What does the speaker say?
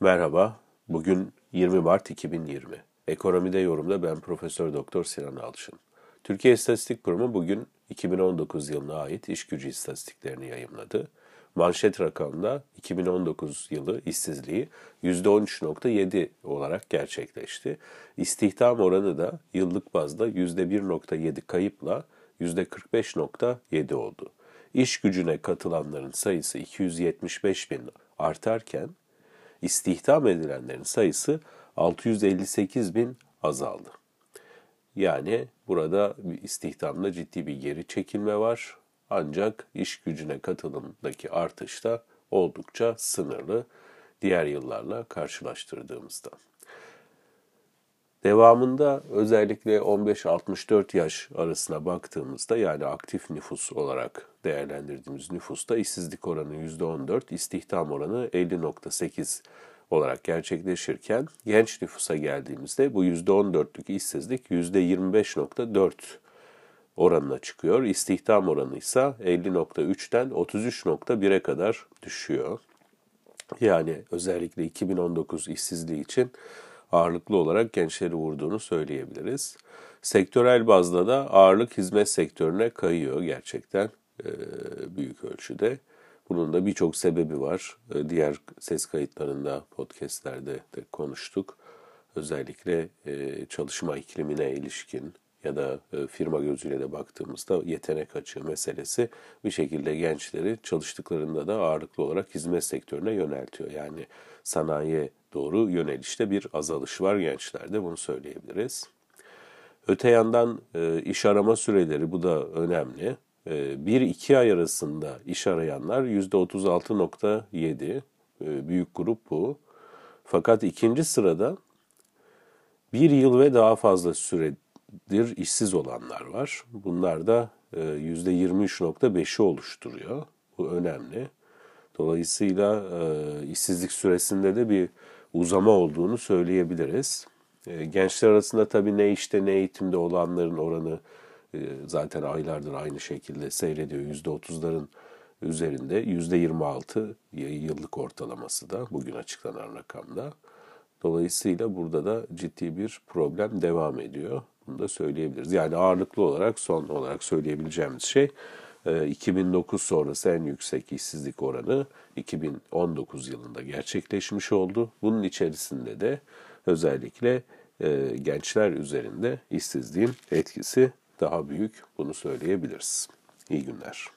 Merhaba, bugün 20 Mart 2020. Ekonomide yorumda ben Profesör Doktor Sinan Alçın. Türkiye İstatistik Kurumu bugün 2019 yılına ait iş gücü istatistiklerini yayımladı. Manşet rakamda 2019 yılı işsizliği %13.7 olarak gerçekleşti. İstihdam oranı da yıllık bazda %1.7 kayıpla %45.7 oldu. İş gücüne katılanların sayısı 275 bin artarken istihdam edilenlerin sayısı 658 bin azaldı. Yani burada istihdamda ciddi bir geri çekilme var. Ancak iş gücüne katılımdaki artış da oldukça sınırlı diğer yıllarla karşılaştırdığımızda. Devamında özellikle 15-64 yaş arasına baktığımızda yani aktif nüfus olarak değerlendirdiğimiz nüfusta işsizlik oranı %14, istihdam oranı 50.8 olarak gerçekleşirken genç nüfusa geldiğimizde bu %14'lük işsizlik %25.4 oranına çıkıyor. İstihdam oranı ise 50.3'ten 33.1'e kadar düşüyor. Yani özellikle 2019 işsizliği için ağırlıklı olarak gençleri vurduğunu söyleyebiliriz. Sektörel bazda da ağırlık hizmet sektörüne kayıyor gerçekten e, büyük ölçüde. Bunun da birçok sebebi var. E, diğer ses kayıtlarında, podcastlerde de konuştuk. Özellikle e, çalışma iklimine ilişkin ya da firma gözüyle de baktığımızda yetenek açığı meselesi bir şekilde gençleri çalıştıklarında da ağırlıklı olarak hizmet sektörüne yöneltiyor. Yani sanayiye doğru yönelişte bir azalış var gençlerde bunu söyleyebiliriz. Öte yandan e, iş arama süreleri bu da önemli. 1-2 e, ay arasında iş arayanlar %36.7 e, büyük grup bu. Fakat ikinci sırada bir yıl ve daha fazla süredir işsiz olanlar var. Bunlar da %23.5'i oluşturuyor. Bu önemli. Dolayısıyla işsizlik süresinde de bir uzama olduğunu söyleyebiliriz. E, gençler arasında tabii ne işte ne eğitimde olanların oranı e, zaten aylardır aynı şekilde seyrediyor. %30'ların üzerinde %26 yıllık ortalaması da bugün açıklanan rakamda. Dolayısıyla burada da ciddi bir problem devam ediyor. Bunu da söyleyebiliriz. Yani ağırlıklı olarak son olarak söyleyebileceğimiz şey 2009 ee, sonrası en yüksek işsizlik oranı 2019 yılında gerçekleşmiş oldu. Bunun içerisinde de özellikle e, gençler üzerinde işsizliğin etkisi daha büyük bunu söyleyebiliriz. İyi günler.